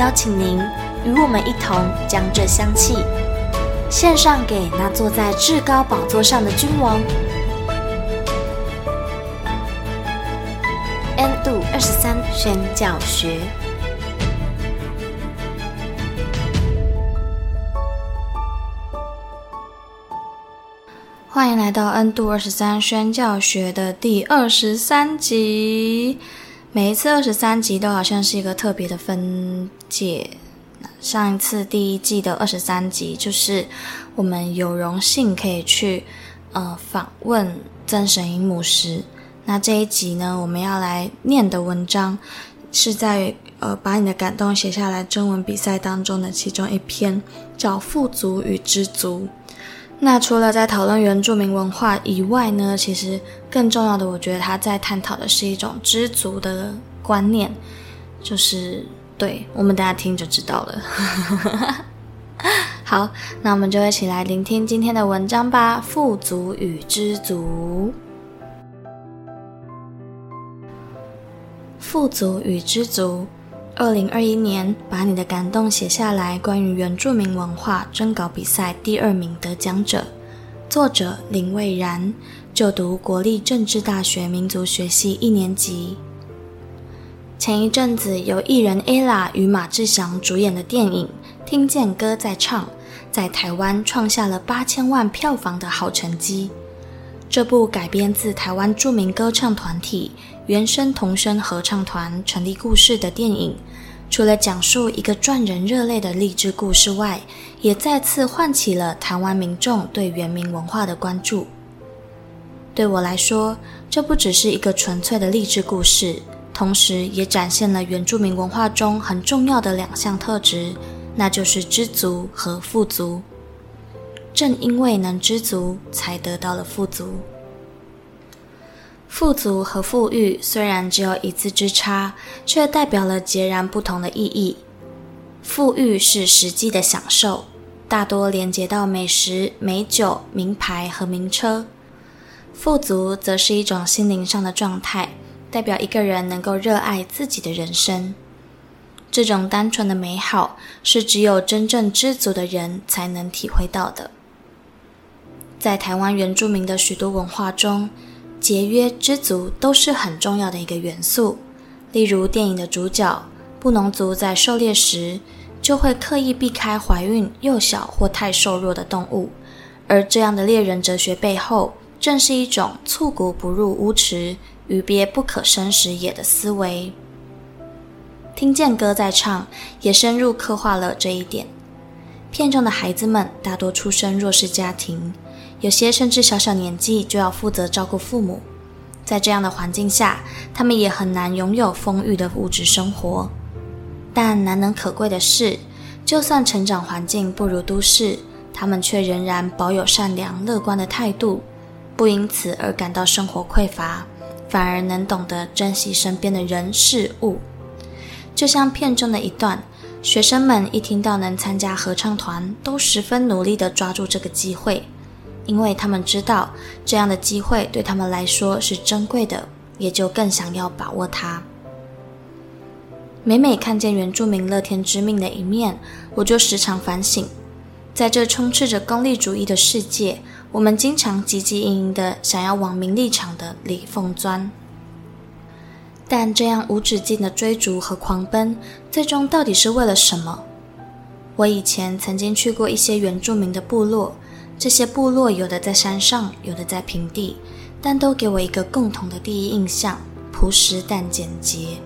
邀请您与我们一同将这香气献上给那坐在至高宝座上的君王。N 度二十三宣教学。欢迎来到 N 度二十三宣教学的第二十三集。每一次二十三集都好像是一个特别的分界。上一次第一季的二十三集，就是我们有荣幸可以去呃访问曾神英牧师。那这一集呢，我们要来念的文章是在呃把你的感动写下来征文比赛当中的其中一篇，叫《富足与知足》。那除了在讨论原住民文化以外呢，其实更重要的，我觉得他在探讨的是一种知足的观念，就是对，我们大家听就知道了。好，那我们就一起来聆听今天的文章吧。富足与知足，富足与知足。二零二一年，把你的感动写下来。关于原住民文化征稿比赛第二名得奖者，作者林蔚然，就读国立政治大学民族学系一年级。前一阵子，由艺人 Ella 与马志祥主演的电影《听见歌在唱》在台湾创下了八千万票房的好成绩。这部改编自台湾著名歌唱团体原声童声合唱团成立故事的电影，除了讲述一个赚人热泪的励志故事外，也再次唤起了台湾民众对原民文化的关注。对我来说，这不只是一个纯粹的励志故事，同时也展现了原住民文化中很重要的两项特质，那就是知足和富足。正因为能知足，才得到了富足。富足和富裕虽然只有一字之差，却代表了截然不同的意义。富裕是实际的享受，大多连接到美食、美酒、名牌和名车；富足则是一种心灵上的状态，代表一个人能够热爱自己的人生。这种单纯的美好，是只有真正知足的人才能体会到的。在台湾原住民的许多文化中，节约、知足都是很重要的一个元素。例如，电影的主角布农族在狩猎时，就会刻意避开怀孕、幼小或太瘦弱的动物。而这样的猎人哲学背后，正是一种“促骨不入乌池，鱼鳖不可生食也”的思维。听见歌在唱，也深入刻画了这一点。片中的孩子们大多出身弱势家庭。有些甚至小小年纪就要负责照顾父母，在这样的环境下，他们也很难拥有丰裕的物质生活。但难能可贵的是，就算成长环境不如都市，他们却仍然保有善良乐观的态度，不因此而感到生活匮乏，反而能懂得珍惜身边的人事物。就像片中的一段，学生们一听到能参加合唱团，都十分努力地抓住这个机会。因为他们知道这样的机会对他们来说是珍贵的，也就更想要把握它。每每看见原住民乐天知命的一面，我就时常反省，在这充斥着功利主义的世界，我们经常汲汲营营的想要往名利场的里缝钻。但这样无止境的追逐和狂奔，最终到底是为了什么？我以前曾经去过一些原住民的部落。这些部落有的在山上，有的在平地，但都给我一个共同的第一印象：朴实但简洁。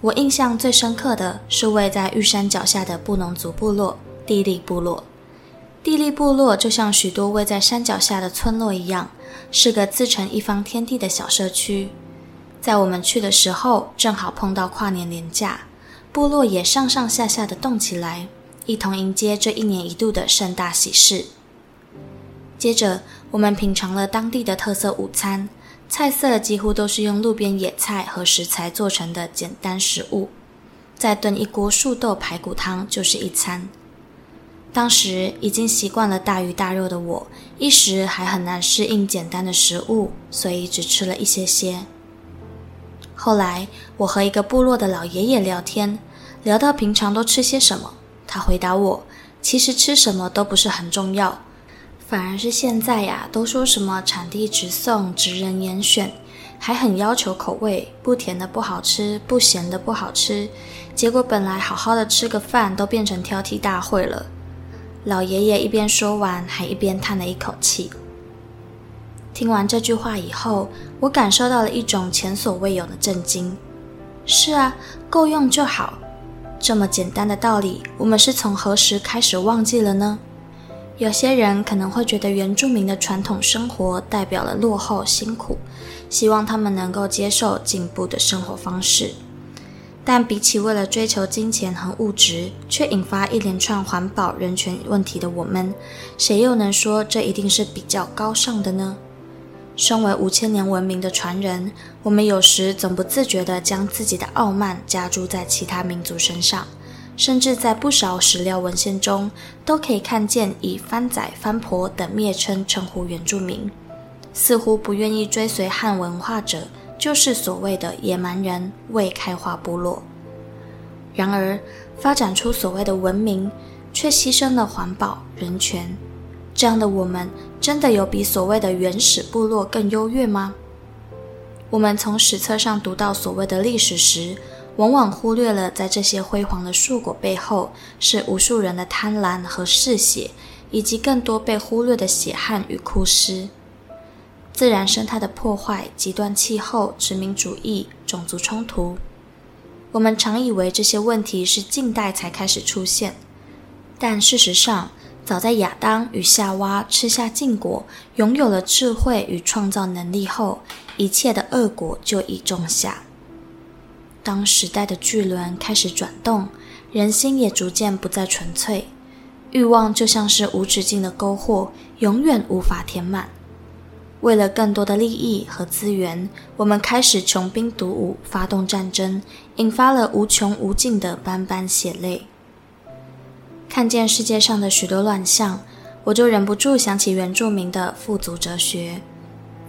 我印象最深刻的是位在玉山脚下的布农族部落——地利部落。地利部落就像许多位在山脚下的村落一样，是个自成一方天地的小社区。在我们去的时候，正好碰到跨年年假，部落也上上下下的动起来，一同迎接这一年一度的盛大喜事。接着，我们品尝了当地的特色午餐，菜色几乎都是用路边野菜和食材做成的简单食物，再炖一锅树豆排骨汤就是一餐。当时已经习惯了大鱼大肉的我，一时还很难适应简单的食物，所以只吃了一些些。后来，我和一个部落的老爷爷聊天，聊到平常都吃些什么。他回答我：“其实吃什么都不是很重要，反而是现在呀，都说什么产地直送、直人严选，还很要求口味，不甜的不好吃，不咸的不好吃。结果本来好好的吃个饭，都变成挑剔大会了。”老爷爷一边说完，还一边叹了一口气。听完这句话以后，我感受到了一种前所未有的震惊。是啊，够用就好。这么简单的道理，我们是从何时开始忘记了呢？有些人可能会觉得原住民的传统生活代表了落后辛苦，希望他们能够接受进步的生活方式。但比起为了追求金钱和物质，却引发一连串环保人权问题的我们，谁又能说这一定是比较高尚的呢？身为五千年文明的传人，我们有时总不自觉地将自己的傲慢加诸在其他民族身上，甚至在不少史料文献中都可以看见以番仔、番婆等蔑称称呼原住民，似乎不愿意追随汉文化者就是所谓的野蛮人、未开化部落。然而，发展出所谓的文明，却牺牲了环保、人权。这样的我们，真的有比所谓的原始部落更优越吗？我们从史册上读到所谓的历史时，往往忽略了在这些辉煌的硕果背后，是无数人的贪婪和嗜血，以及更多被忽略的血汗与枯尸。自然生态的破坏、极端气候、殖民主义、种族冲突，我们常以为这些问题是近代才开始出现，但事实上，早在亚当与夏娃吃下禁果，拥有了智慧与创造能力后，一切的恶果就已种下。当时代的巨轮开始转动，人心也逐渐不再纯粹，欲望就像是无止境的沟壑，永远无法填满。为了更多的利益和资源，我们开始穷兵黩武，发动战争，引发了无穷无尽的斑斑血泪。看见世界上的许多乱象，我就忍不住想起原住民的富足哲学。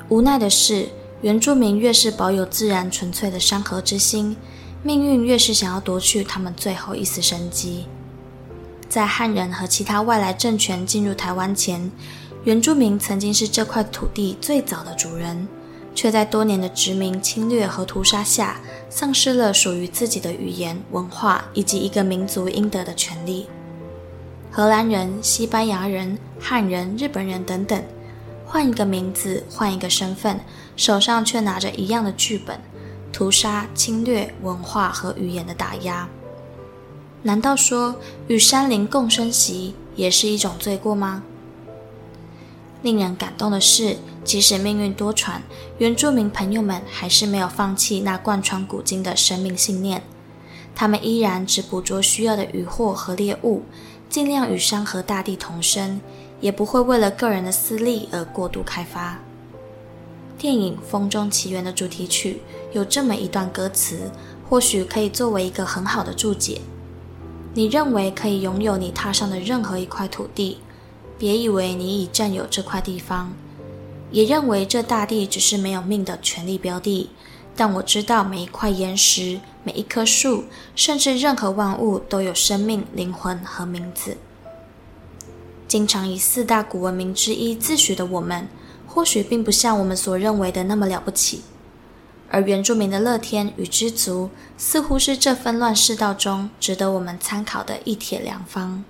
无奈的是，原住民越是保有自然纯粹的山河之心，命运越是想要夺去他们最后一丝生机。在汉人和其他外来政权进入台湾前，原住民曾经是这块土地最早的主人，却在多年的殖民侵略和屠杀下，丧失了属于自己的语言、文化以及一个民族应得的权利。荷兰人、西班牙人、汉人、日本人等等，换一个名字，换一个身份，手上却拿着一样的剧本：屠杀、侵略、文化和语言的打压。难道说与山林共生息也是一种罪过吗？令人感动的是，即使命运多舛，原住民朋友们还是没有放弃那贯穿古今的生命信念，他们依然只捕捉需要的渔获和猎物。尽量与山河大地同生，也不会为了个人的私利而过度开发。电影《风中奇缘》的主题曲有这么一段歌词，或许可以作为一个很好的注解：你认为可以拥有你踏上的任何一块土地，别以为你已占有这块地方，也认为这大地只是没有命的权利标的。但我知道每一块岩石、每一棵树，甚至任何万物都有生命、灵魂和名字。经常以四大古文明之一自诩的我们，或许并不像我们所认为的那么了不起。而原住民的乐天与知足，似乎是这纷乱世道中值得我们参考的一帖良方。